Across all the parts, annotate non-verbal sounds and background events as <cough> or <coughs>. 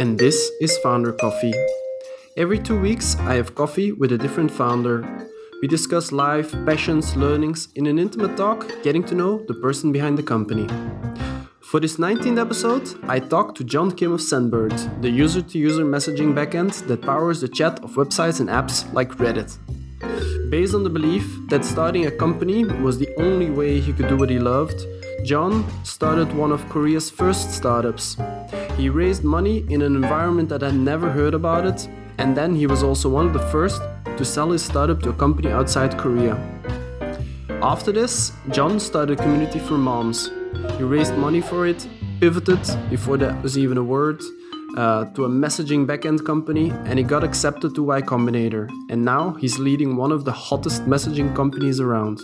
and this is Founder Coffee. Every two weeks, I have coffee with a different founder. We discuss life, passions, learnings in an intimate talk, getting to know the person behind the company. For this 19th episode, I talked to John Kim of Sendbird, the user to user messaging backend that powers the chat of websites and apps like Reddit. Based on the belief that starting a company was the only way he could do what he loved, John started one of Korea's first startups. He raised money in an environment that had never heard about it, and then he was also one of the first to sell his startup to a company outside Korea. After this, John started a community for moms. He raised money for it, pivoted before that was even a word, uh, to a messaging backend company and he got accepted to Y Combinator. And now he's leading one of the hottest messaging companies around.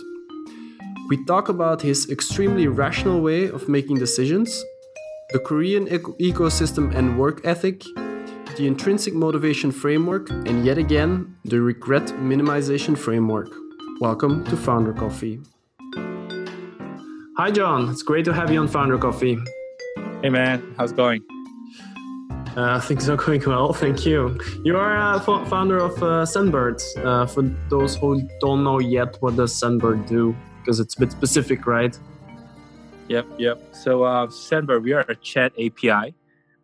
We talk about his extremely rational way of making decisions, the Korean ecosystem and work ethic, the intrinsic motivation framework, and yet again, the regret minimization framework. Welcome to Founder Coffee. Hi, John. It's great to have you on Founder Coffee. Hey, man. How's it going? Uh, things are going well, thank you. You are a founder of uh, Sendbird. Uh, for those who don't know yet, what does Sendbird do? Because it's a bit specific, right? Yep, yep. So uh, Sendbird, we are a chat API.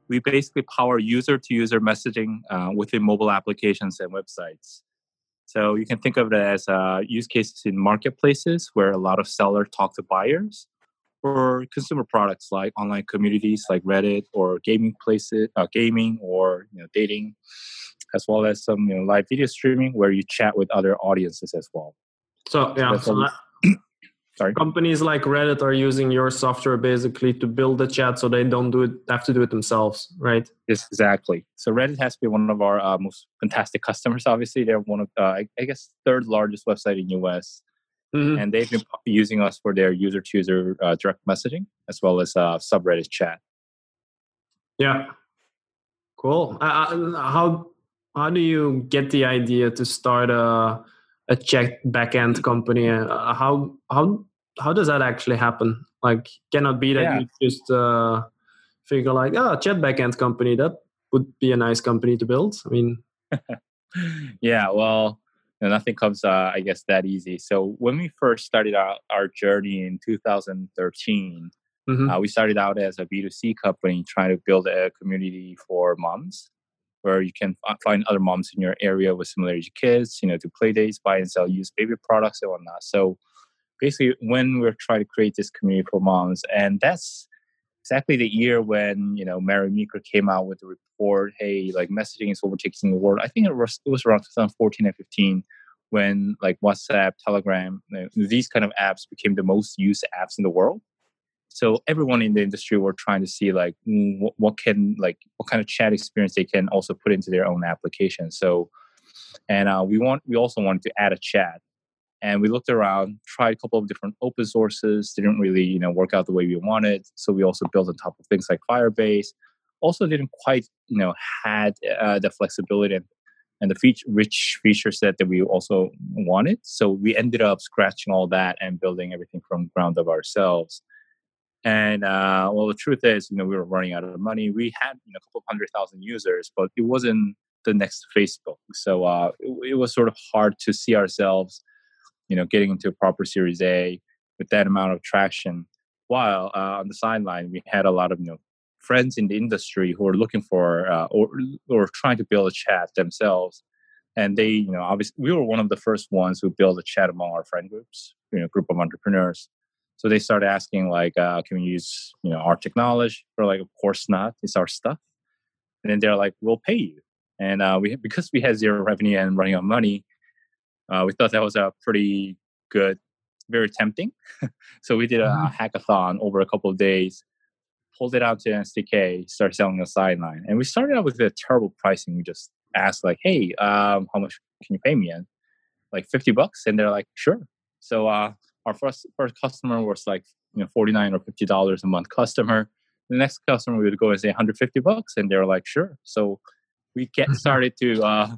We basically power user-to-user messaging uh, within mobile applications and websites. So you can think of it as uh, use cases in marketplaces where a lot of sellers talk to buyers or consumer products like online communities like Reddit or gaming places, uh, gaming or you know dating, as well as some you know live video streaming where you chat with other audiences as well. So yeah, so that, sorry. Companies like Reddit are using your software basically to build the chat, so they don't do it have to do it themselves, right? Yes, exactly. So Reddit has been one of our uh, most fantastic customers. Obviously, they're one of uh, I, guess third largest website in US Mm-hmm. And they've been using us for their user to user uh, direct messaging as well as uh, subreddit chat. Yeah. Cool. Uh, uh, how how do you get the idea to start a a chat backend company? Uh, how how how does that actually happen? Like, cannot be that yeah. you just uh, figure like, oh, chat backend company that would be a nice company to build. I mean, <laughs> yeah. Well, nothing comes, uh, I guess, that easy. So when we first started out our journey in 2013, mm-hmm. uh, we started out as a B2C company trying to build a community for moms where you can find other moms in your area with similar age kids, you know, to play dates, buy and sell used baby products and whatnot. So basically, when we're trying to create this community for moms, and that's exactly the year when you know Mary Meeker came out with the report, hey, like messaging is overtaking the world. I think it was it was around 2014 and 15 when like WhatsApp, Telegram, these kind of apps became the most used apps in the world. So everyone in the industry were trying to see like what, what can like what kind of chat experience they can also put into their own application. So, and uh, we want we also wanted to add a chat and we looked around tried a couple of different open sources didn't really you know work out the way we wanted. So we also built on top of things like firebase. Also didn't quite you know had uh, the flexibility and, and the feature, rich feature set that we also wanted. So we ended up scratching all that and building everything from ground up ourselves. And uh, well the truth is you know we were running out of money. We had you know, a couple of hundred thousand users but it wasn't the next facebook. So uh, it, it was sort of hard to see ourselves you know, getting into a proper Series A with that amount of traction. While uh, on the sideline, we had a lot of you know friends in the industry who are looking for uh, or or trying to build a chat themselves, and they you know obviously we were one of the first ones who built a chat among our friend groups, you know, group of entrepreneurs. So they started asking like, uh, can we use you know our technology? We're like, of course not. It's our stuff. And then they're like, we'll pay you. And uh, we because we had zero revenue and running out money, uh, we thought that was a pretty good, very tempting. <laughs> so we did a mm-hmm. hackathon over a couple of days, pulled it out to SDK, started selling a sideline. And we started out with a terrible pricing. We just asked like, hey, um, how much can you pay me? And like 50 bucks. And they're like, sure. So uh, our first, first customer was like, you know, 49 or $50 a month customer. The next customer we would go and say 150 bucks. And they're like, sure. So we get started to uh,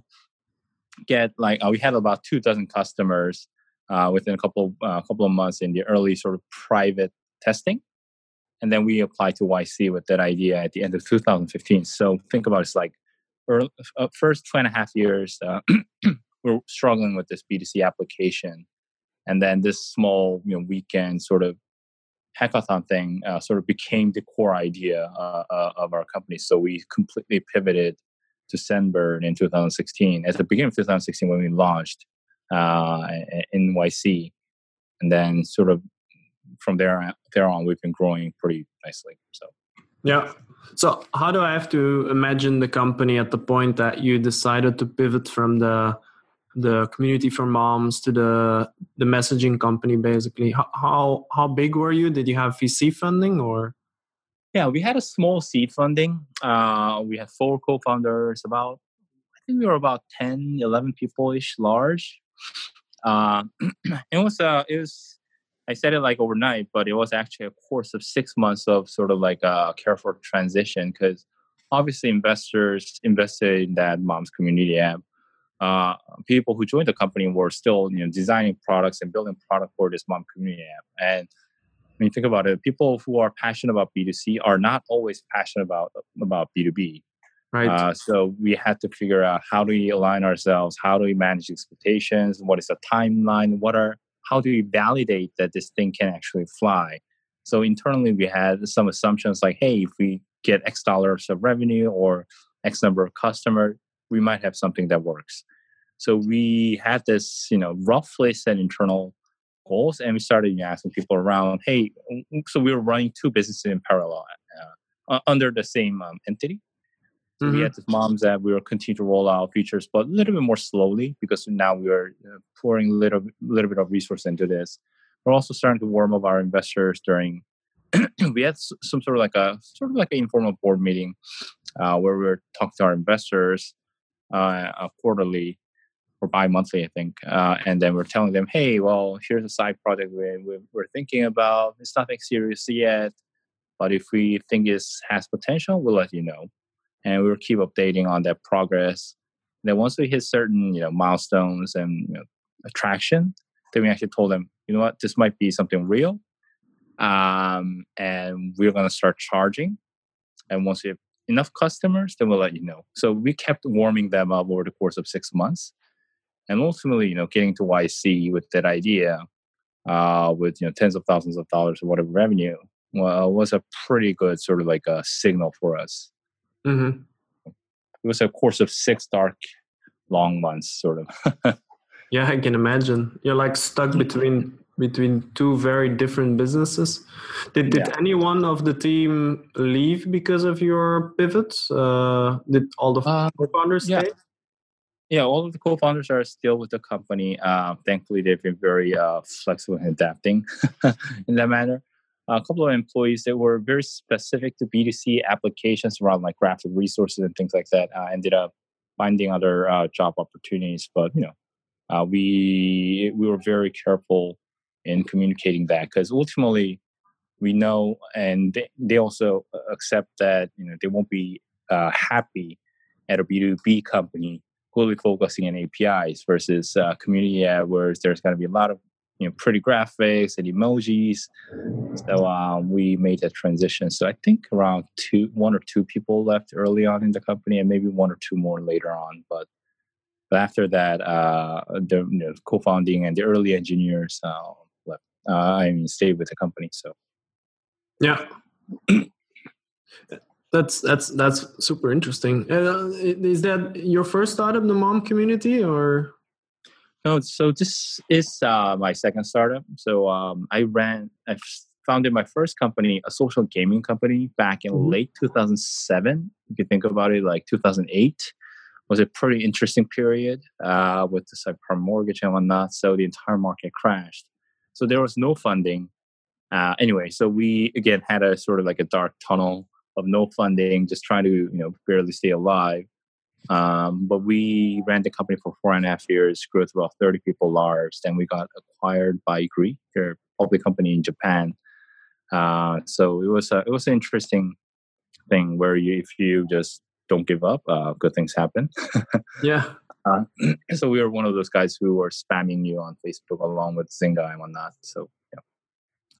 get like uh, we had about two dozen customers uh, within a couple uh, couple of months in the early sort of private testing, and then we applied to YC with that idea at the end of 2015. So think about it, it's like early, uh, first two and a half years, uh, <clears throat> we're struggling with this B2C application. And then this small, you know, weekend sort of hackathon thing uh, sort of became the core idea of our company. So we completely pivoted to Sendbird in 2016. At the beginning of 2016, when we launched uh, in YC, and then sort of from there there on, we've been growing pretty nicely. So yeah. So how do I have to imagine the company at the point that you decided to pivot from the the community for moms to the the messaging company basically how, how big were you did you have vc funding or yeah we had a small seed funding. Uh, we had four co-founders about i think we were about 10 11 people ish large. Uh, <clears throat> it was uh, it was i said it like overnight but it was actually a course of six months of sort of like a careful transition because obviously investors invested in that mom's community app. Uh, people who joined the company were still you know designing products and building product for this mom community app. And when you think about it, people who are passionate about B2C are not always passionate about about B2B. Right. Uh, so we had to figure out how do we align ourselves, how do we manage expectations, what is the timeline, what are how do we validate that this thing can actually fly. So internally, we had some assumptions like, hey, if we get X dollars of revenue or X number of customers, we might have something that works. So we had this, you know, roughly set internal goals, and we started you know, asking people around, hey, so we were running two businesses in parallel uh, under the same um, entity. So mm-hmm. we had this moms app. We were continuing to roll out features, but a little bit more slowly because now we are uh, pouring a little, little bit of resource into this. We're also starting to warm up our investors during. <clears throat> we had some sort of like a sort of like an informal board meeting uh, where we were talking to our investors uh, quarterly or bi-monthly, I think. Uh, and then we're telling them, hey, well, here's a side project we're, we're thinking about. It's nothing serious yet, but if we think it has potential, we'll let you know. And we'll keep updating on that progress. And then once we hit certain, you know, milestones and you know, attraction, then we actually told them, you know what, this might be something real. Um, and we're going to start charging. And once we have enough customers, then we'll let you know. So we kept warming them up over the course of six months. And ultimately, you know, getting to YC with that idea, uh, with you know tens of thousands of dollars or whatever revenue, well, was a pretty good sort of like a signal for us. Mm-hmm. It was a course of six dark, long months, sort of. <laughs> yeah, I can imagine. You're like stuck between between two very different businesses. Did did yeah. any one of the team leave because of your pivots? Uh, did all the uh, co-founders yeah. stay? Yeah, all of the co-founders are still with the company. Uh, thankfully, they've been very uh, flexible and adapting <laughs> in that manner. A couple of employees that were very specific to B2C applications around like graphic resources and things like that uh, ended up finding other uh, job opportunities. But you know, we we were very careful in communicating that because ultimately we know and they, they also accept that you know they won't be uh, happy at a b2b company fully focusing on apis versus uh, community ad where there's going to be a lot of you know pretty graphics and emojis. So um, we made that transition. So i think around two one or two people left early on in the company and maybe one or two more later on. But but after that uh, the you know, co-founding and the early engineers uh, uh, I mean, stayed with the company. So, yeah, <clears throat> that's that's that's super interesting. Uh, is that your first startup the mom community, or? No, so this is uh, my second startup. So um, I ran, I founded my first company, a social gaming company, back in mm-hmm. late 2007. If you think about it, like 2008 was a pretty interesting period uh, with the subprime mortgage and whatnot. So the entire market crashed. So there was no funding. Uh, anyway, so we again had a sort of like a dark tunnel of no funding, just trying to you know barely stay alive. Um, but we ran the company for four and a half years, grew to about 30 people large. Then we got acquired by Gree, a public company in Japan. Uh, so it was a, it was an interesting thing where you, if you just don't give up, uh, good things happen. <laughs> yeah. Uh, <clears throat> so we were one of those guys who were spamming you on Facebook along with Zynga and whatnot. So yeah.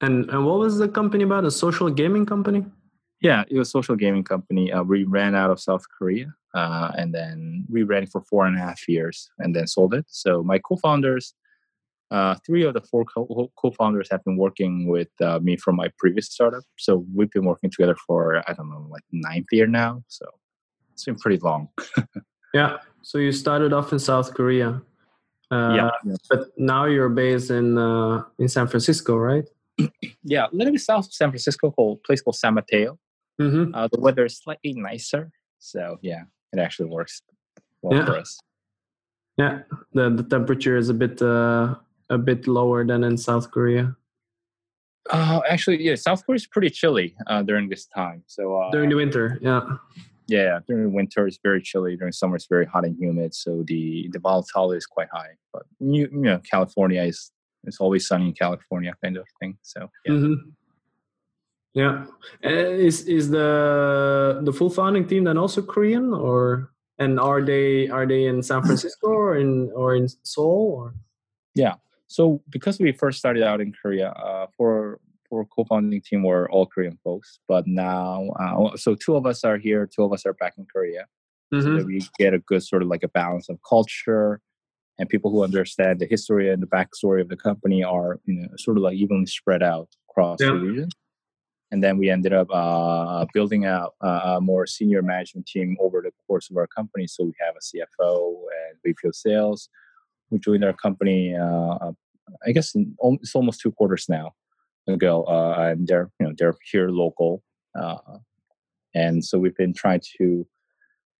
And and what was the company about? A social gaming company? Yeah, it was a social gaming company. Uh, we ran out of South Korea, uh, and then we ran for four and a half years, and then sold it. So my co-founders, uh, three of the four co- co-founders have been working with uh, me from my previous startup. So we've been working together for I don't know, like ninth year now. So it's been pretty long. <laughs> yeah. So you started off in South Korea. yeah. Uh, but now you're based in uh, in San Francisco, right? <clears throat> yeah, a little bit south of San Francisco, called place called San Mateo. Mm-hmm. Uh, the weather is slightly nicer, so yeah, it actually works well yeah. for us. Yeah, the the temperature is a bit uh, a bit lower than in South Korea. Uh, actually, yeah, South Korea is pretty chilly uh, during this time. So uh, during the winter, yeah. Yeah, during winter it's very chilly. During summer it's very hot and humid, so the the volatility is quite high. But you, you know, California is it's always sunny in California kind of thing. So yeah. Mm-hmm. Yeah, uh, is is the the full founding team then also Korean or and are they are they in San <laughs> Francisco or in or in Seoul or? Yeah, so because we first started out in Korea, uh, for for co-founding team were all Korean folks, but now uh, so two of us are here, two of us are back in Korea, mm-hmm. so that we get a good sort of like a balance of culture and people who understand the history and the backstory of the company are you know sort of like evenly spread out across yeah. the region and then we ended up uh, building out a more senior management team over the course of our company so we have a cfo and vp of sales who joined our company uh, i guess in, it's almost two quarters now ago uh, and they're you know they're here local uh, and so we've been trying to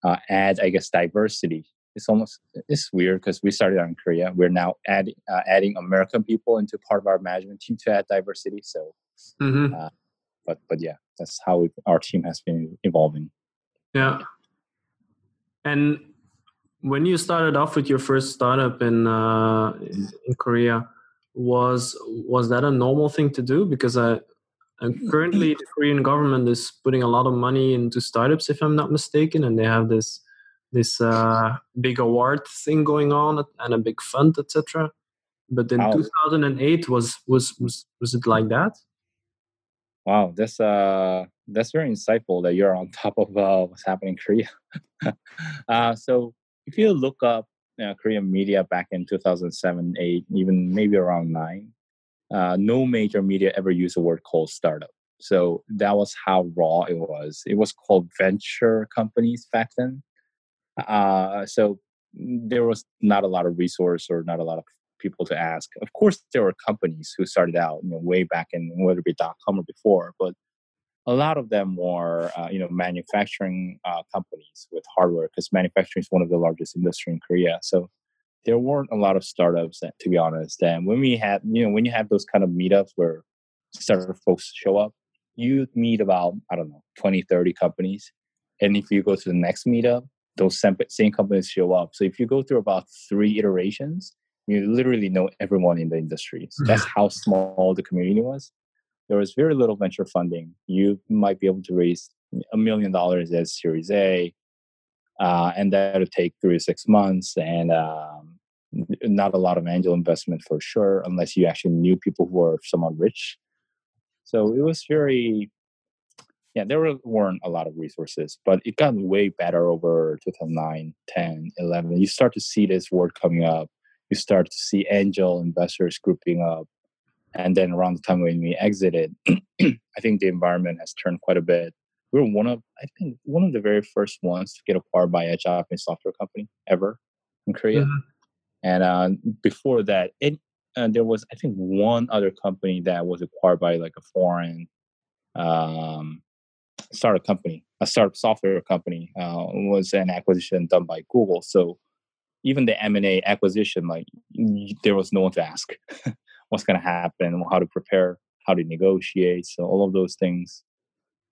uh, add i guess diversity it's almost it's weird because we started out in Korea. We're now adding uh, adding American people into part of our management team to add diversity. So, mm-hmm. But but yeah, that's how we, our team has been evolving. Yeah, and when you started off with your first startup in uh, in Korea, was was that a normal thing to do? Because I. currently, the Korean government is putting a lot of money into startups, if I'm not mistaken, and they have this this uh, big award thing going on and a big fund, etc. But in wow. 2008, was was was was it like that? Wow, that's uh that's very insightful that you're on <laughs> top of uh, what's happening in Korea. <laughs> uh, so if you look up know, Korean media back in 2007, 8, even maybe around 9, uh, no major media ever used the word called startup. So that was how raw it was. It was called venture companies back then. Uh, so there was not a lot of resource or not a lot of people to ask. Of course, there were companies who started out you know, way back in whether it be dot com or before, but a lot of them were uh, you know manufacturing uh, companies with hardware because manufacturing is one of the largest industry in Korea. So there weren't a lot of startups, that, to be honest. And when we had you know when you have those kind of meetups where startup folks show up, you meet about I don't know 20, 30 companies. And if you go to the next meetup, those same companies show up. So if you go through about three iterations, you literally know everyone in the industry. So that's <laughs> how small the community was. There was very little venture funding. You might be able to raise a million dollars as Series A, uh, and that would take three to six months, and um, not a lot of angel investment for sure, unless you actually knew people who were somewhat rich. So it was very yeah, there were, weren't a lot of resources, but it got way better over 2009, 10, 11. You start to see this word coming up. You start to see angel investors grouping up. And then around the time when we exited, <clears throat> I think the environment has turned quite a bit. We were one of, I think, one of the very first ones to get acquired by a Japanese software company ever in Korea. Mm-hmm. And uh, before that, it, uh, there was, I think, one other company that was acquired by like a foreign um, startup company, a startup software company, uh, was an acquisition done by Google. So even the M and A acquisition, like there was no one to ask <laughs> what's going to happen, how to prepare, how to negotiate. So all of those things,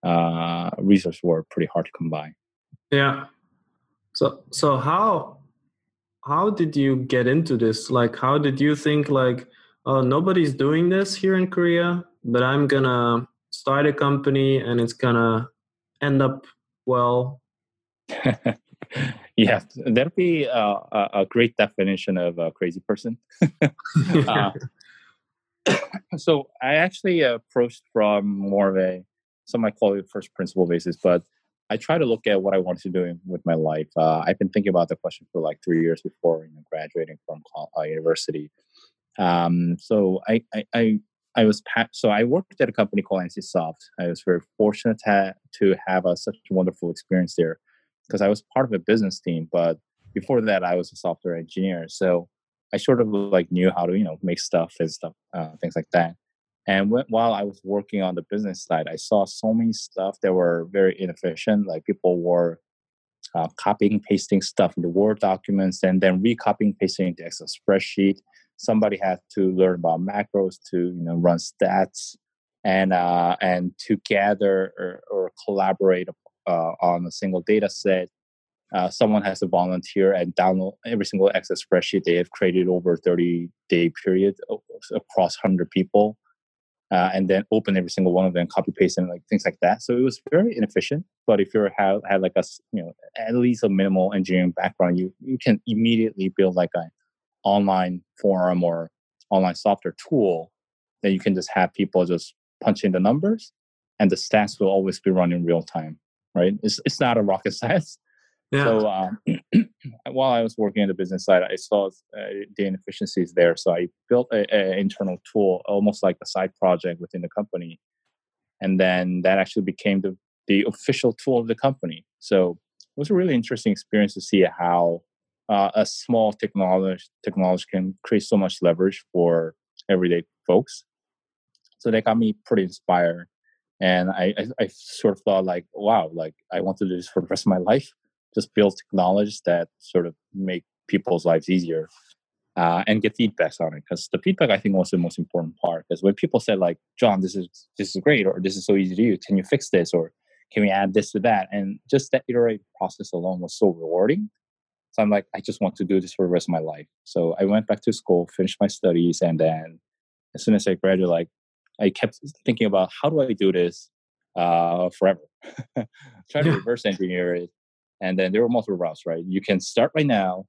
uh, resources were pretty hard to come by. Yeah. So so how how did you get into this? Like, how did you think like, oh, nobody's doing this here in Korea, but I'm gonna start a company and it's gonna end up well <laughs> yeah that'd be uh, a, a, great definition of a crazy person <laughs> uh, <coughs> so I actually approached from more of a some might call it first principle basis, but I try to look at what I want to do with my life. Uh, I've been thinking about the question for like three years before you know, graduating from uh, university. Um, so I, I, I, I was so I worked at a company called NCSoft. I was very fortunate to, to have a, such a wonderful experience there because I was part of a business team. But before that, I was a software engineer. So I sort of like knew how to you know make stuff and stuff, uh, things like that. And when, while I was working on the business side, I saw so many stuff that were very inefficient. Like people were uh, copying, pasting stuff into Word documents, and then recopying, pasting into Excel spreadsheet. Somebody had to learn about macros to you know run stats and uh, and to gather or, or collaborate uh, on a single data set. Uh, someone has to volunteer and download every single Excel spreadsheet they have created over a 30 day period across 100 people uh, and then open every single one of them, copy paste and like things like that. So it was very inefficient. But if you have had like a you know at least a minimal engineering background, you you can immediately build like an online forum or online software tool that you can just have people just punch in the numbers, and the stats will always be running real time. Right? It's it's not a rocket <laughs> science. Yeah. So um, <clears throat> while I was working in the business side, I saw uh, the inefficiencies there. So I built an internal tool, almost like a side project within the company, and then that actually became the the official tool of the company. So it was a really interesting experience to see how uh, a small technology technology can create so much leverage for everyday folks. So that got me pretty inspired, and I, I, I sort of thought like, wow, like I want to do this for the rest of my life. Just build technologies that sort of make people's lives easier uh, and get feedbacks on it because the feedback i think was the most important part because when people say like john this is this is great or this is so easy to use. Can you fix this? or can we add this to that? And just that iterative process alone was so rewarding. So i'm like i just want to do this for the rest of my life. So i went back to school finished my studies and then as soon as i graduated like i kept thinking about how do i do this uh, forever <laughs> try to reverse engineer it and then there were multiple routes, right? You can start right now,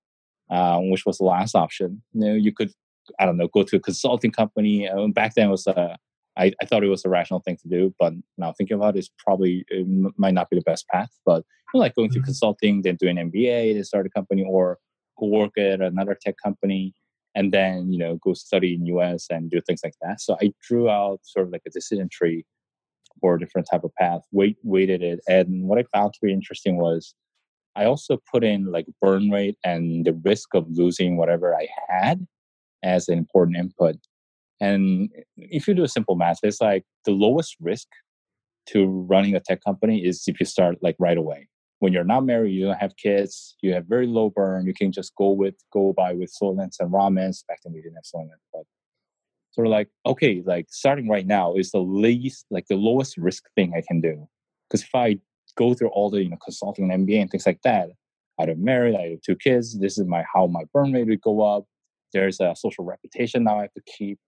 um, which was the last option. You know, you could, I don't know, go to a consulting company. Uh, back then, was uh, I, I thought it was a rational thing to do, but now thinking about it, it's probably it m- might not be the best path. But you know, like going to mm-hmm. consulting, then do an MBA, then start a company, or go work at another tech company, and then you know go study in US and do things like that. So I drew out sort of like a decision tree for a different type of path, wait, weighted it, and what I found to be interesting was I also put in like burn rate and the risk of losing whatever I had as an important input. And if you do a simple math, it's like the lowest risk to running a tech company is if you start like right away. When you're not married, you don't have kids, you have very low burn, you can just go with go by with Soylent and ramen. Back then we didn't have Soylent, but sort of like, okay, like starting right now is the least like the lowest risk thing I can do. Because if I go through all the you know consulting and MBA and things like that. I have married, I have two kids. This is my how my burn rate would go up. There's a social reputation now I have to keep.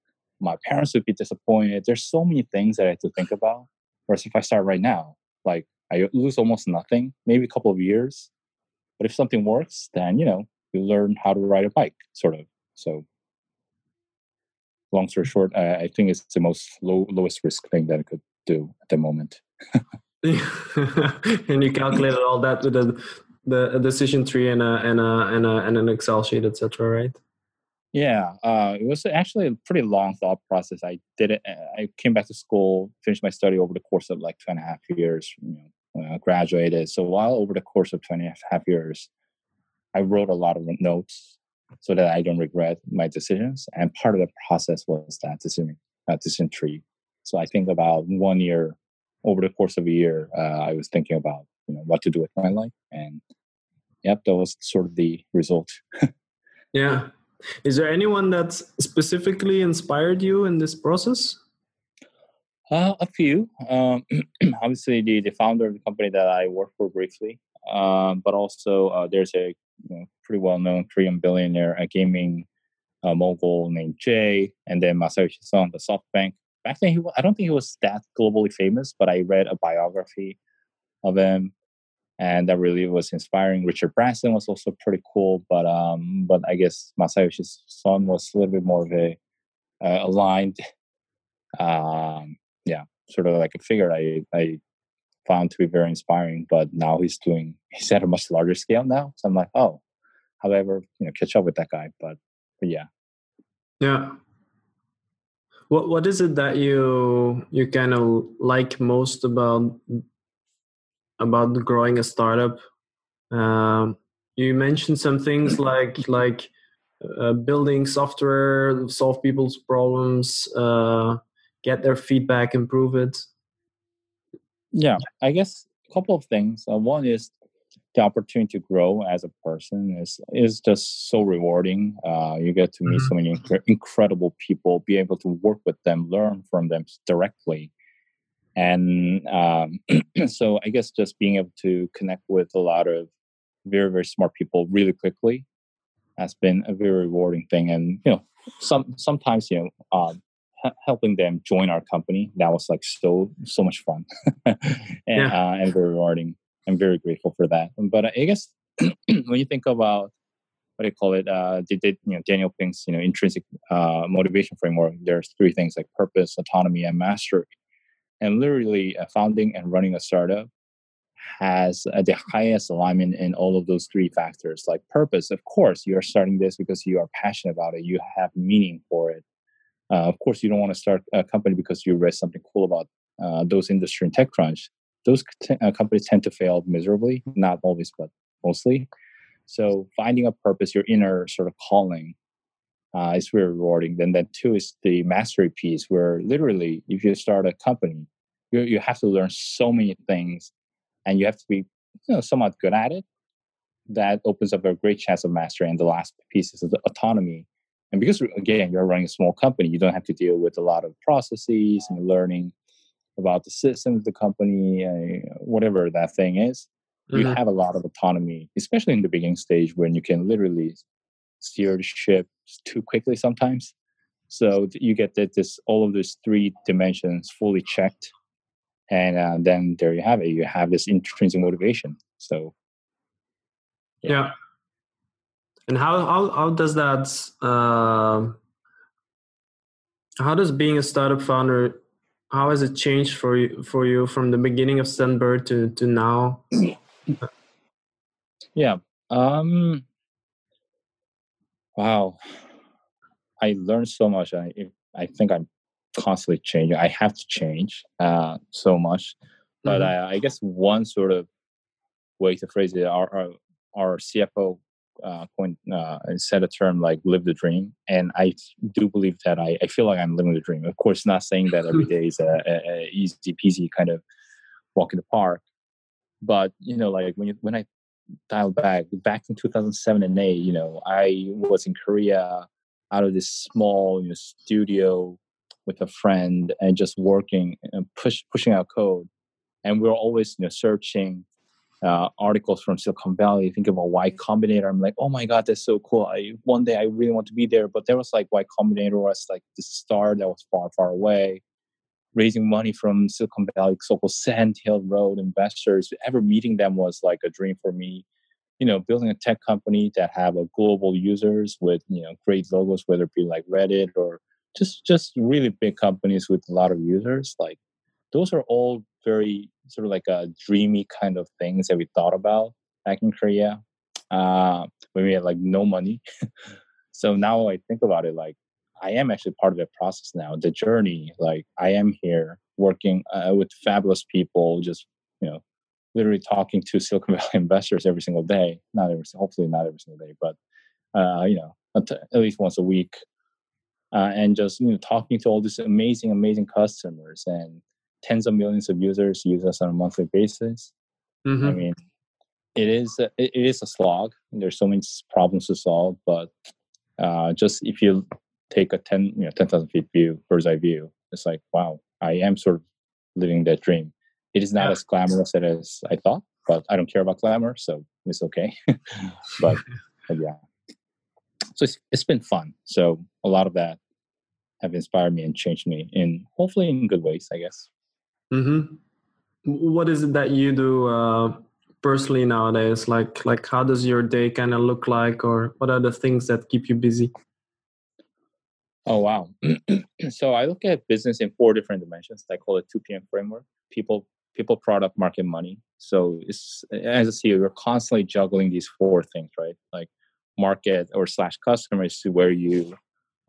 My parents would be disappointed. There's so many things that I have to think about. Whereas if I start right now, like I lose almost nothing, maybe a couple of years. But if something works, then you know you learn how to ride a bike, sort of. So, long story short, I, I think it's the most low, lowest risk thing that I could do at the moment. <laughs> and you calculated all that with the the decision tree and a and a and, a, and an Excel sheet, etc. Right? Yeah, uh, it was actually a pretty long thought process. I did it. I came back to school, finished my study over the course of like two and a half years. You know, uh, graduated. So while over the course of two and a half years, I wrote a lot of notes so that I don't regret my decisions. And part of the process was that decision uh, decision tree. So I think about one year over the course of a year, uh, I was thinking about you know what to do with my life, and yep, that was sort of the result. <laughs> yeah, is there anyone that specifically inspired you in this process? Uh, a few. Um, <clears throat> obviously, the, the founder of the company that I work for briefly, um, but also uh, there's a you know, pretty well known Korean billionaire, a gaming uh, mogul named Jay, and then Masayoshi Son, the SoftBank back then he I don't think he was that globally famous, but I read a biography of him, and that really was inspiring. Richard Branson was also pretty cool, but um, but I guess Masayoshi Son was a little bit more of a uh, aligned um, yeah, sort of like a figure I I found to be very inspiring. But now he's doing <laughs> he's at a much larger scale now. So I'm like, oh, however, you know, catch up with that guy. But, but yeah, yeah. What what is it that you you kind of like most about about growing a startup? Um, you mentioned some things <clears throat> like like uh, building software, solve people's problems, uh, get their feedback, improve it. Yeah, I guess a couple of things. Uh, one is the opportunity to grow as a person is is just so rewarding. Uh, you get to meet mm-hmm. so many inc- incredible people, be able to work with them, learn from them directly, and um, <clears throat> so I guess just being able to connect with a lot of very very smart people really quickly has been a very rewarding thing. And you know, some sometimes you know. Um, helping them join our company that was like so so much fun <laughs> and, yeah. uh, and very rewarding I'm very grateful for that. But I guess <clears throat> when you think about what do you call it? Uh, did, did you know Daniel Pink's you know intrinsic uh, motivation framework? There's three things like purpose, autonomy, and mastery. And literally, uh, founding and running a startup has uh, the highest alignment in all of those three factors. Like purpose, of course, you are starting this because you are passionate about it. You have meaning for it. Uh, of course, you don't want to start a company because you read something cool about uh, those industry in TechCrunch those t- uh, companies tend to fail miserably, not always, but mostly. So finding a purpose, your inner sort of calling, uh, is very rewarding. Then, then two is the mastery piece, where literally, if you start a company, you you have to learn so many things, and you have to be you know somewhat good at it. That opens up a great chance of mastery. And the last piece is the autonomy. And because again, you're running a small company, you don't have to deal with a lot of processes and learning about the systems of the company, uh, whatever that thing is, mm-hmm. you have a lot of autonomy, especially in the beginning stage when you can literally steer the ship too quickly sometimes. So you get that this all of these three dimensions fully checked, and uh, then there you have it. You have this intrinsic motivation. So yeah. yeah. And how how how does that? Uh, how does being a startup founder how has it changed for you for you from the beginning of Sendbird to to now? yeah. Um. Wow. I learned so much. I I think I'm constantly changing. I have to change uh, so much, but mm-hmm. I, I, guess one sort of way to phrase it, our our, our CFO uh, coined uh, said a term like live the dream. And i do believe that I, I feel like i'm living the dream. Of course not saying that every <laughs> day is a, a, a easy peasy kind of walk in the park. But you know like when you when i dial back back in 2007 and 8 you know i was in korea out of this small you know, studio with a friend and just working and push pushing out code. And we are always you know searching uh, articles from Silicon Valley, think about Y Combinator. I'm like, oh my god, that's so cool. I one day I really want to be there, but there was like Y Combinator was like this star that was far, far away, raising money from Silicon Valley, so-called Sand Hill Road investors. Ever meeting them was like a dream for me. You know, building a tech company that have a global users with you know great logos, whether it be like Reddit or just just really big companies with a lot of users. Like those are all very sort of like a dreamy kind of things that we thought about back in Korea uh, when we had like no money. <laughs> so now I think about it like I am actually part of the process now, the journey. Like I am here working uh, with fabulous people, just you know, literally talking to <laughs> Silicon Valley investors every single day. Not every, hopefully not every single day, but uh, you know, at least once a week, uh, and just you know, talking to all these amazing, amazing customers and tens of millions of users use us on a monthly basis. Mm-hmm. I mean, it is a, it is a slog. There's so many problems to solve, but uh, just if you take a ten you know ten thousand feet view, bird's eye view, it's like wow, I am sort of living that dream. It is not yeah. as glamorous as I thought, but I don't care about glamour, so it's okay. <laughs> but, <laughs> but yeah, so it's it's been fun. So a lot of that have inspired me and changed me in hopefully in good ways, I guess. Mm-hmm. What is it that you do uh, personally nowadays? Like, like how does your day kind of look like, or what are the things that keep you busy? Oh wow! <clears throat> so I look at business in four different dimensions. I call it two PM framework: people, people, product, market, money. So it's as a CEO, you're constantly juggling these four things, right? Like market or slash customers to where you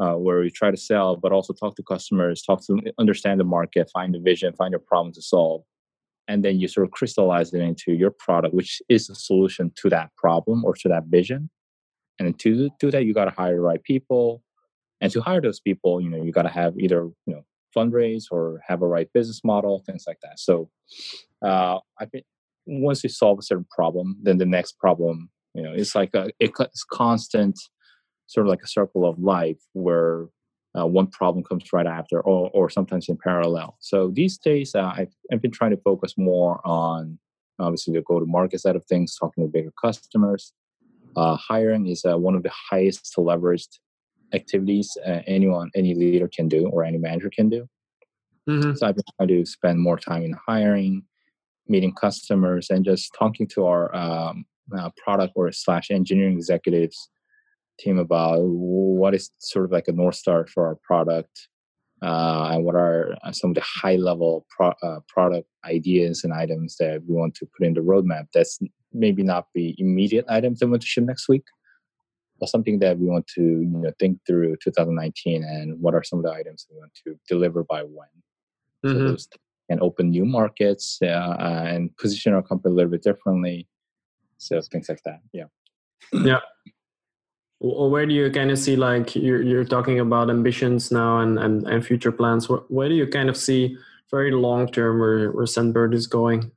uh, where you try to sell, but also talk to customers, talk to understand the market, find the vision, find your problem to solve, and then you sort of crystallize it into your product, which is a solution to that problem or to that vision. And to do that, you got to hire the right people, and to hire those people, you know, you got to have either you know fundraise or have a right business model, things like that. So, uh, I think once you solve a certain problem, then the next problem, you know, it's like a it's constant sort of like a circle of life where uh, one problem comes right after or, or sometimes in parallel. So these days, uh, I've, I've been trying to focus more on obviously the go to market side of things, talking to bigger customers. Uh, hiring is uh, one of the highest leveraged activities uh, anyone, any leader can do or any manager can do. Mm-hmm. So I've been trying to spend more time in hiring, meeting customers, and just talking to our um, uh, product or slash engineering executives team about what is sort of like a north star for our product uh, and what are uh, some of the high level pro- uh, product ideas and items that we want to put in the roadmap that's maybe not the immediate items that we want to ship next week but something that we want to you know think through 2019 and what are some of the items we want to deliver by when. Mm-hmm. so those can open new markets uh, and position our company a little bit differently. So things like that. Yeah. Yeah or where do you kind of see like you're, you're talking about ambitions now and, and, and future plans. Where, where do you kind of see very long term where, where Sendbird is going?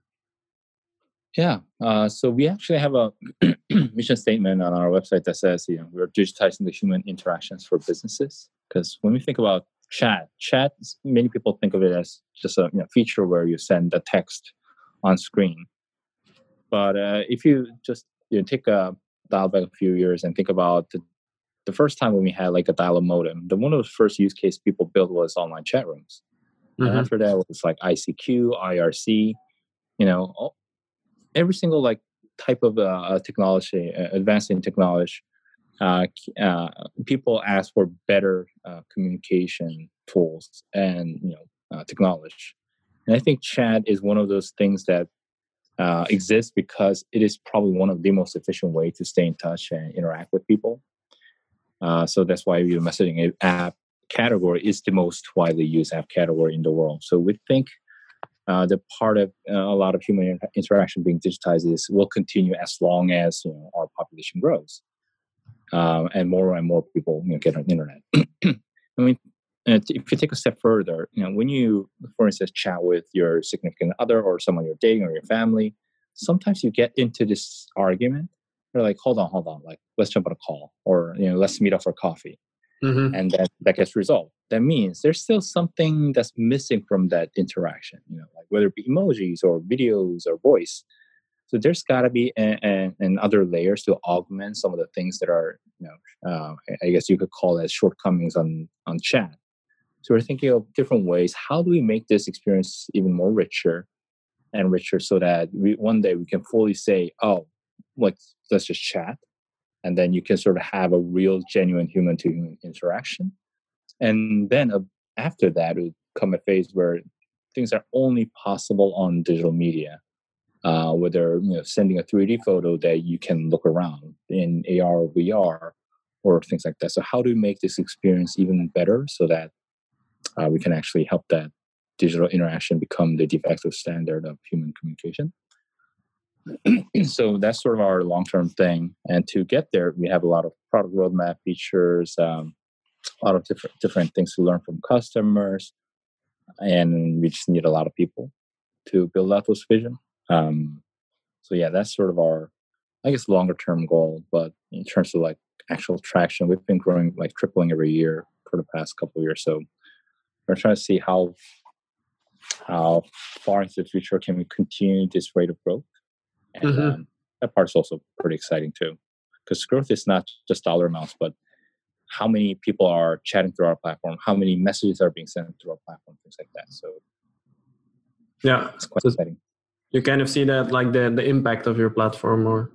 Yeah uh, so we actually have a <clears throat> mission statement on our website that says you know we're digitizing the human interactions for businesses. Because when we think about chat chat many people think of it as just a you know, feature where you send a text on screen. But uh, if you just you know, take a dial back a few years and think about the, the first time when we had like a dial-up modem, the one of the first use case people built was online chat rooms. Mm-hmm. And after that was like ICQ, IRC, you know, all, every single like type of uh, technology, uh, advancing technology, uh, uh, people ask for better uh, communication tools and you know uh, technology. And I think chat is one of those things that uh, exists because it is probably one of the most efficient way to stay in touch and interact with people. Uh, so that's why the messaging app category is the most widely used app category in the world. So we think uh, the part of uh, a lot of human interaction being digitized is will continue as long as you know, our population grows um, and more and more people you know, get on the internet. <clears throat> I mean, if you take a step further, you know, when you, for instance, chat with your significant other or someone you're dating or your family, sometimes you get into this argument. You're like, hold on, hold on, like let's jump on a call, or you know, let's meet up for coffee, mm-hmm. and then that gets resolved. That means there's still something that's missing from that interaction. You know, like whether it be emojis or videos or voice. So there's got to be and other layers to augment some of the things that are, you know, uh, I guess you could call as shortcomings on on chat. So we're thinking of different ways. How do we make this experience even more richer and richer so that we, one day we can fully say, oh, let's, let's just chat. And then you can sort of have a real, genuine human to human interaction. And then uh, after that, it would come a phase where things are only possible on digital media. Uh, whether you know sending a 3D photo that you can look around in AR or VR or things like that. So how do we make this experience even better so that uh, we can actually help that digital interaction become the de facto standard of human communication. <clears throat> so that's sort of our long-term thing. And to get there, we have a lot of product roadmap features, um, a lot of different different things to learn from customers, and we just need a lot of people to build out those vision. Um, so yeah, that's sort of our, I guess, longer term goal. But in terms of like actual traction, we've been growing like tripling every year for the past couple of years. So we're trying to see how how far into the future can we continue this rate of growth. And mm-hmm. um, that part's also pretty exciting too because growth is not just dollar amounts but how many people are chatting through our platform how many messages are being sent through our platform things like that. So yeah. it's quite so exciting. you kind of see that like the the impact of your platform or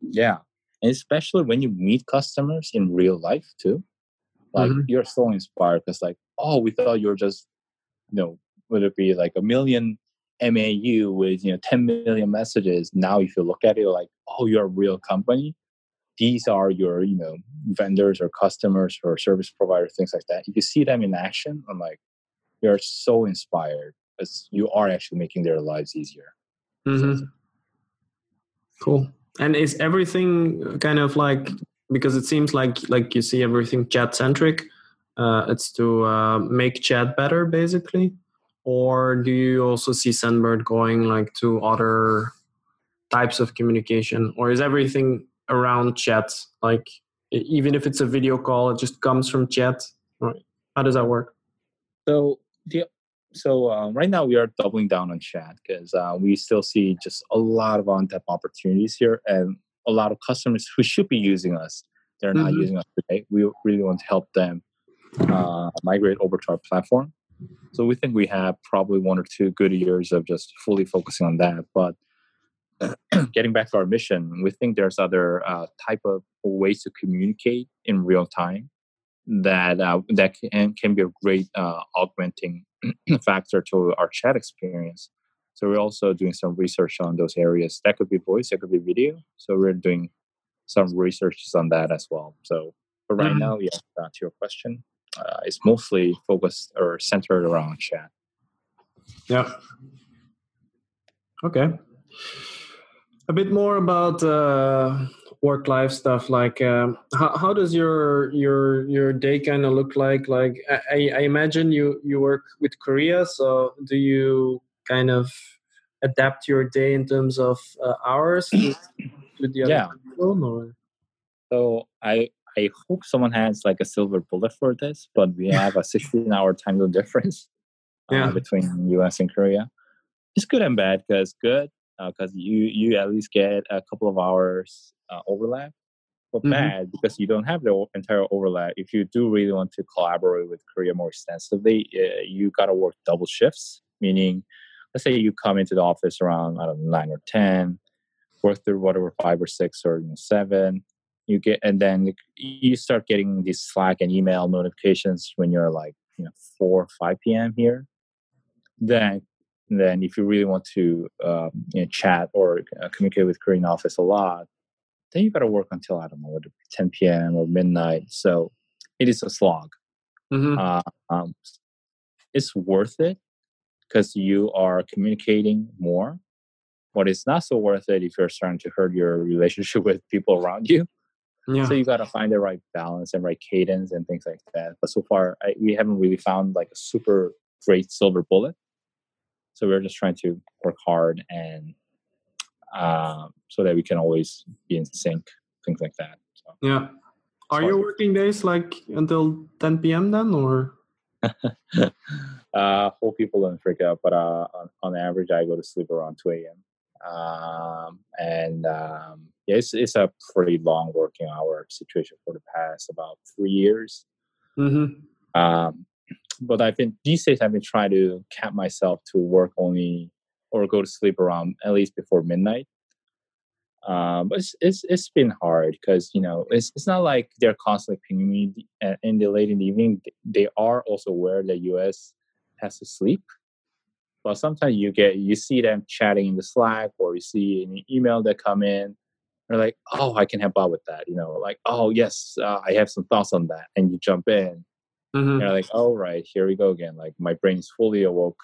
yeah. And especially when you meet customers in real life too. Like mm-hmm. you're so inspired because like, oh, we thought you were just, you know, would it be like a million MAU with you know 10 million messages. Now, if you look at it, like, oh, you're a real company. These are your you know vendors or customers or service providers, things like that. If you see them in action, I'm like, you're so inspired because you are actually making their lives easier. Mm-hmm. Cool. And is everything kind of like because it seems like like you see everything chat centric? Uh, it's to uh, make chat better, basically or do you also see Sendbird going like to other types of communication, or is everything around chat? Like even if it's a video call, it just comes from chat. How does that work? So the so um, right now we are doubling down on chat because uh, we still see just a lot of on-tap opportunities here and a lot of customers who should be using us they're not mm-hmm. using us today we really want to help them uh, migrate over to our platform so we think we have probably one or two good years of just fully focusing on that. But <clears throat> getting back to our mission, we think there's other uh, type of ways to communicate in real time that uh, that can, can be a great uh, augmenting <clears throat> factor to our chat experience. So we're also doing some research on those areas. That could be voice, that could be video. So we're doing some researches on that as well. So but right mm-hmm. now, yeah, to your question, uh, is mostly focused or centered around chat. Yeah. Okay. A bit more about uh, work life stuff. Like, um, how, how does your your your day kind of look like? Like, I, I imagine you you work with Korea, so do you kind of adapt your day in terms of uh, hours with, the other yeah. Or? So I I hope someone has like a silver bullet for this, but we <laughs> have a 16 hour time zone difference uh, <laughs> yeah. between US and Korea. It's good and bad because good because uh, you you at least get a couple of hours uh, overlap, but mm-hmm. bad because you don't have the entire overlap. If you do really want to collaborate with Korea more extensively, uh, you got to work double shifts. Meaning, let's say you come into the office around I don't know nine or ten, work through whatever five or six or you know, seven you get and then you start getting these slack and email notifications when you're like you know 4 or 5 p.m here. Then then if you really want to um, you know, chat or uh, communicate with korean office a lot then you got to work until i don't know 10 p.m or midnight. So it is a slog. Mm-hmm. uh, um, it's worth it because you are communicating more but it's not so worth it if you're starting to hurt your <laughs> relationship with people around you yeah. So you got to find the right balance and right cadence and things like that. But so far, I, we haven't really found like a super great silver bullet. So we're just trying to work hard and uh, so that we can always be in sync, things like that. So, yeah. Are your working days like until 10 p.m. then, or? <laughs> uh, hope people don't freak out, but uh, on, on average, I go to sleep around 2 a.m. Um, and um, yeah, it's, it's a pretty long working hour situation for the past about three years. Mm-hmm. Um, but I've been these days I've been trying to cap myself to work only or go to sleep around at least before midnight. Um, but it's, it's it's been hard because you know it's it's not like they're constantly pinging me in the late in the evening. They are also aware that US has to sleep, but sometimes you get you see them chatting in the Slack or you see an email that come in they're like, oh, I can help out with that. You know, like, oh, yes, uh, I have some thoughts on that. And you jump in. Mm-hmm. You're like, oh, right, here we go again. Like, my brain's fully awoke.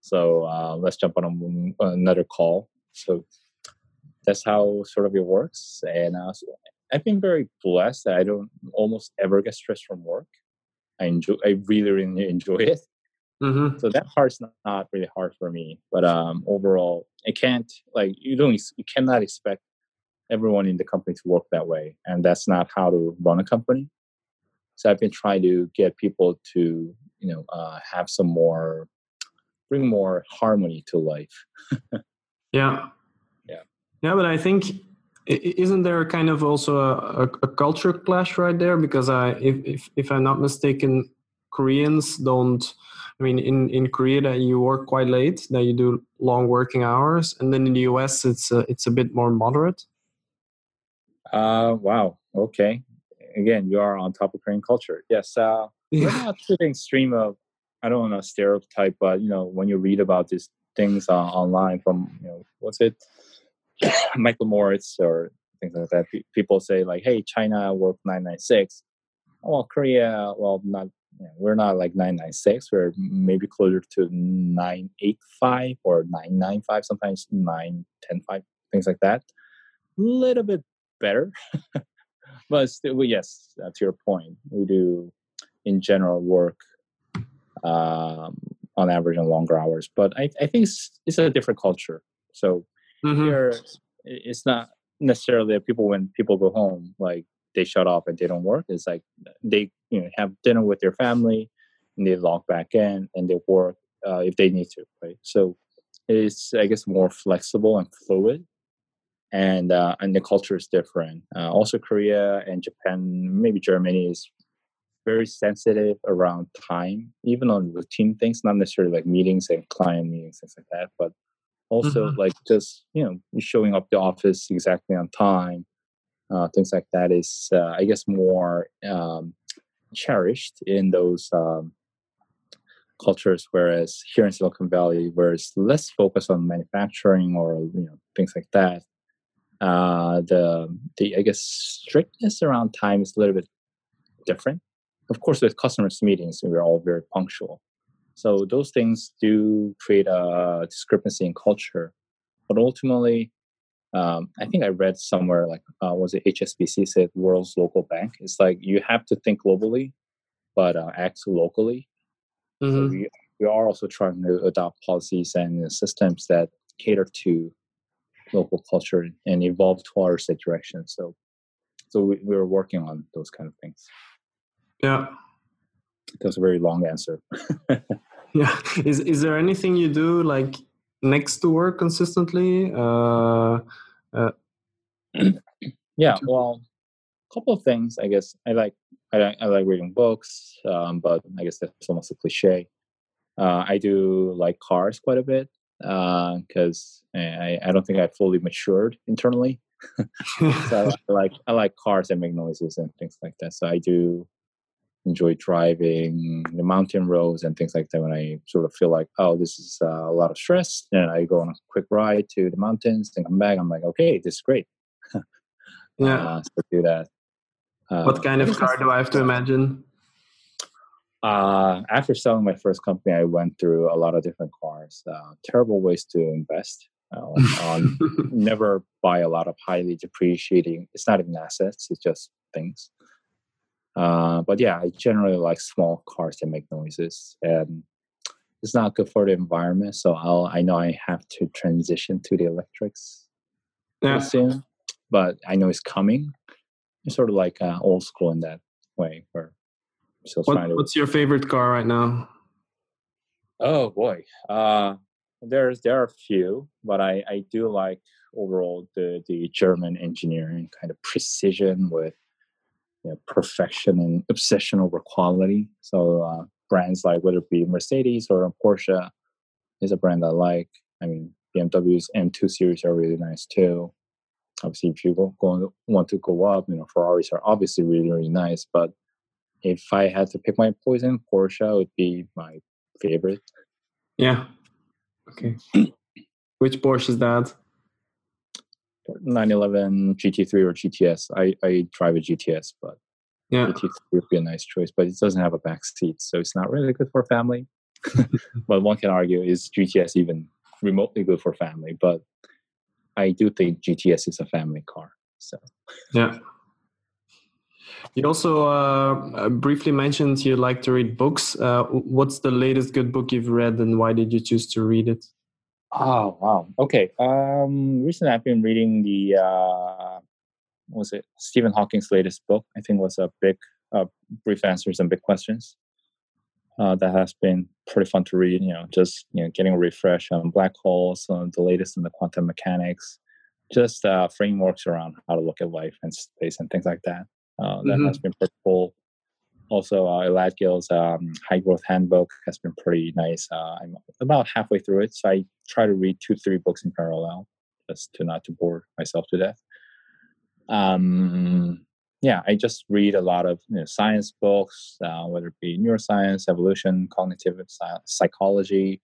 So uh, let's jump on a, another call. So that's how sort of it works. And uh, so I've been very blessed that I don't almost ever get stressed from work. I enjoy, I really, really enjoy <laughs> it. Mm-hmm. So that part's not, not really hard for me. But um, overall, I can't like you don't you cannot expect everyone in the company to work that way and that's not how to run a company. So i've been trying to get people to you know uh, have some more bring more harmony to life. <laughs> Yeah. Yeah. Yeah but i think isn't there kind of also a, a, culture clash right there? Because i if, if if i'm not mistaken koreans don't i mean in in korea that you work quite late that you do long working hours and then in the us it's a, it's a bit more moderate uh, wow. Okay. again, you are on top of Korean culture. Yes, uh, yeah. we're <laughs> not to the extreme of I don't want to stereotype, but you know, when you read about these things uh, online from you know, what's it, <coughs> Michael Moritz or things like that, people say like, "Hey, China work nine nine six. Well, Korea, well, not you know, we're not like 996 we're maybe closer to 985 or 995 sometimes 9105 things like that a little bit better but still well, yes uh, to your point we do in general work um, on average on longer hours but i, I think it's, it's a different culture so mm-hmm. here it's not necessarily that people when people go home like they shut off and they don't work. It's like they you know have dinner with their family and they log back in and they work uh, if they need to, right? So it's I guess more flexible and fluid, and uh, and the culture is different. Uh, also, Korea and Japan, maybe Germany is very sensitive around time, even on routine things, not necessarily like meetings and client meetings, things like that, but also mm-hmm. like just you know showing up the office exactly on time uh, things like that is, uh, I guess, more um, cherished in those um, cultures. Whereas here in Silicon Valley, where it's less focused on manufacturing or you know things like that, uh, the the I guess strictness around time is a little bit different. Of course, with customers meetings, we're all very punctual. So those things do create a discrepancy in culture. But ultimately, um, I think I read somewhere like uh, was it HSBC said world's local bank. It's like you have to think globally, but uh, act locally. Mm-hmm. So we we are also trying to adopt policies and systems that cater to local culture and evolve towards that direction. So so we, we were working on those kind of things. Yeah, that was a very long answer. <laughs> yeah, is is there anything you do like next to work consistently? Uh, uh, <clears throat> yeah, well, a couple of things. I guess I like I, I like reading books, um, but I guess that's almost a cliche. Uh, I do like cars quite a bit because uh, I, I don't think I fully matured internally. <laughs> so I like I like cars that make noises and things like that. So I do enjoy driving the mountain roads and things like that when I sort of feel like, oh, this is uh, a lot of stress. And I go on a quick ride to the mountains and come back. I'm like, okay, this is great. <laughs> yeah. Uh, so do that. Uh, what kind of car do I have to imagine? Uh, after selling my first company, I went through a lot of different cars. Uh, terrible ways to invest. Uh, on <laughs> never buy a lot of highly depreciating. It's not even assets; it's just things. Uh, but yeah, I generally like small cars that make noises, and it's not good for the environment. So I'll I know I have to transition to the electrics yeah. soon, but I know it's coming. It's sort of like uh, old school in that way. Where still what, trying to. What's your favorite car right now? Oh boy, uh, there's there are a few, but I I do like overall the the German engineering kind of precision with you know, perfection and obsession over quality. So uh, brands like whether it be Mercedes or Porsche is a brand I like. I mean, BMW's M2 series are really nice too. Obviously, if you go, go, want to go up, you know, Ferraris are obviously really, really nice. But if I had to pick my poison, Porsche would be my favorite. Yeah. Okay. <clears throat> Which Porsche is that? 911 GT3 or GTS. I, I drive a GTS, but yeah. GT3 would be a nice choice, but it doesn't have a back seat, so it's not really good for family. <laughs> but one can argue is GTS even remotely good for family? But I do think GTS is a family car. So yeah. You also uh, uh, briefly mentioned you like to read books. Uh, what's the latest good book you've read, and why did you choose to read it? Oh wow. Okay. Um, recently I've been reading the uh, was it Stephen Hawking's latest book? I think was a big uh, brief answers and big questions. Uh, that has been pretty fun to read. You know, just you know, getting a refresh on black holes, on the latest in the quantum mechanics, just uh, frameworks around how to look at life and space and things like that. Uh, that mm-hmm. has been pretty cool also uh, Elad Gil's um, High Growth Handbook has been pretty nice. Uh, I'm about halfway through it, so I try to read two, three books in parallel, just to not to bore myself to death. Um, yeah, I just read a lot of you know, science books, uh, whether it be neuroscience, evolution, cognitive psychology,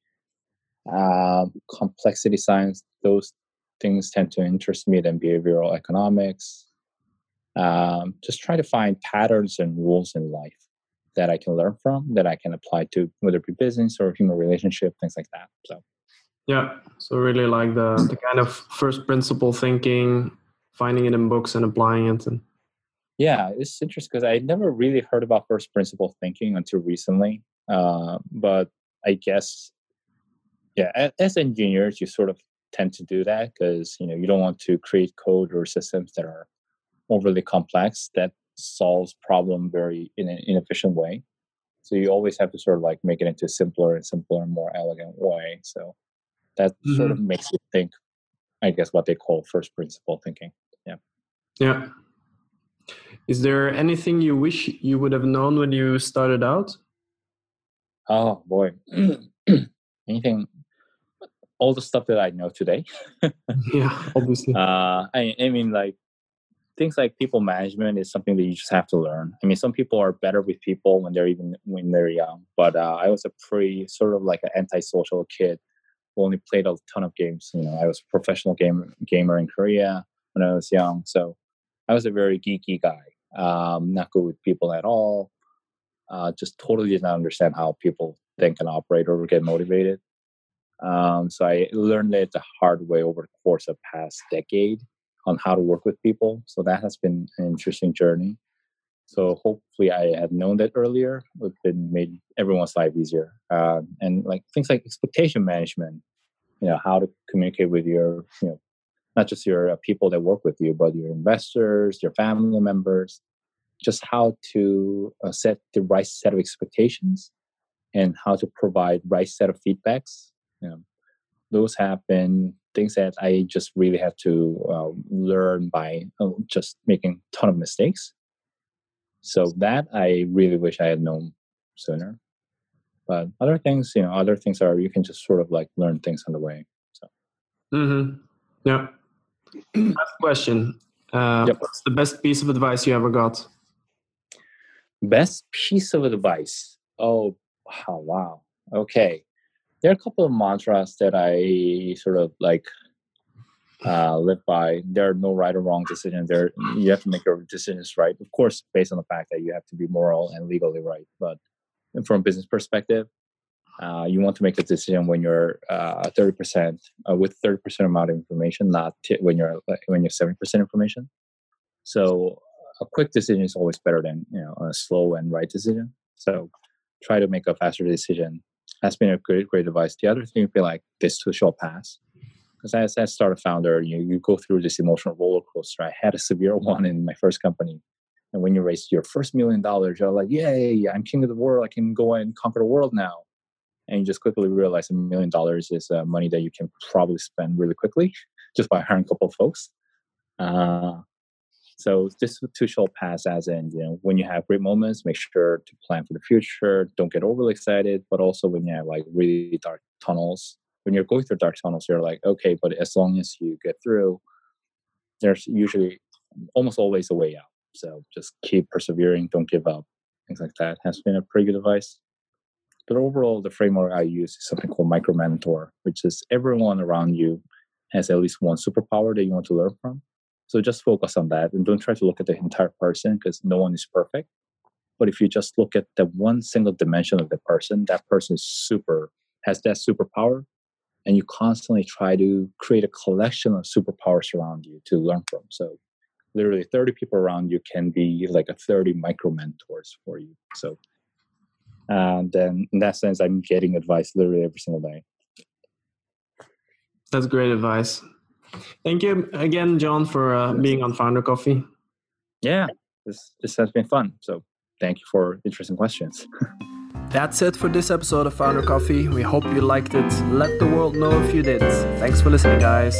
uh, complexity science. Those things tend to interest me than behavioral economics. Um, just try to find patterns and rules in life that I can learn from, that I can apply to whether it be business or human relationship, things like that. So, yeah, so really like the the kind of first principle thinking, finding it in books and applying it, and yeah, it's interesting because I never really heard about first principle thinking until recently. Uh, but I guess, yeah, as, as engineers, you sort of tend to do that because you know you don't want to create code or systems that are overly complex that solves problem very in an inefficient way. So you always have to sort of like make it into a simpler and simpler and more elegant way. So that mm-hmm. sort of makes you think, I guess, what they call first principle thinking. Yeah. Yeah. Is there anything you wish you would have known when you started out? Oh boy, <clears throat> anything, all the stuff that I know today. <laughs> yeah, obviously. Uh, I, I mean, like things like people management is something that you just have to learn. I mean, some people are better with people when they're even when they're young, but uh, I was a pretty sort of like an antisocial kid who only played a ton of games. You know, I was a professional game gamer in Korea when I was young, so I was a very geeky guy um, not good with people at all. Uh, just totally did not understand how people think and operate or get motivated. Um, so I learned it the hard way over the course of past decade on how to work with people. So that has been an interesting journey. So hopefully I had known that earlier, would have been made everyone's life easier. Uh, and like things like expectation management, you know, how to communicate with your, you know, not just your uh, people that work with you, but your investors, your family members, just how to uh, set the right set of expectations and how to provide right set of feedbacks. You know, those have been things that I just really had to uh, learn by uh, just making a ton of mistakes. So that I really wish I had known sooner. But other things, you know, other things are you can just sort of like learn things on the way. So. Mm-hmm. Yeah. <clears throat> Last question. Uh, yep. What's the best piece of advice you ever got? Best piece of advice. Oh, wow, wow. Okay. There are a couple of mantras that I sort of like uh, live by. There are no right or wrong decisions. There, you have to make your decisions right. Of course, based on the fact that you have to be moral and legally right. But from a business perspective, uh, you want to make a decision when you're uh, 30% uh, with 30% amount of information, not t- when you're when you're 70% information. So a quick decision is always better than you know a slow and right decision. So try to make a faster decision. That's been a great great advice. The other thing would be like this too shall pass. Because as a startup founder, you you go through this emotional roller coaster. I had a severe <laughs> one in my first company. And when you raise your first million dollars, you're like, yay, I'm king of the world. I can go and conquer the world now and you just quickly realize a million dollars is uh, money that you can probably spend really quickly just by hiring a couple of folks. Uh, so this too shall pass as in, you know, when you have great moments, make sure to plan for the future. Don't get overly excited, but also when you have like really dark tunnels, when you're going through dark tunnels, you're like, okay, but as long as you get through, there's usually almost always a way out. So just keep persevering, don't give up. Things like that has been a pretty good advice. But overall, the framework I use is something called Micro Mentor, which is everyone around you has at least one superpower that you want to learn from. So just focus on that and don't try to look at the entire person because no one is perfect. But if you just look at the one single dimension of the person, that person is super, has that superpower, and you constantly try to create a collection of superpowers around you to learn from. So literally 30 people around you can be like a 30 micro mentors for you. So and then in that sense i'm getting advice literally every single day that's great advice thank you again john for uh, being on founder coffee yeah this this has been fun so thank you for interesting questions <laughs> That's it for this episode of Founder Coffee. We hope you liked it. Let the world know if you did. Thanks for listening, guys.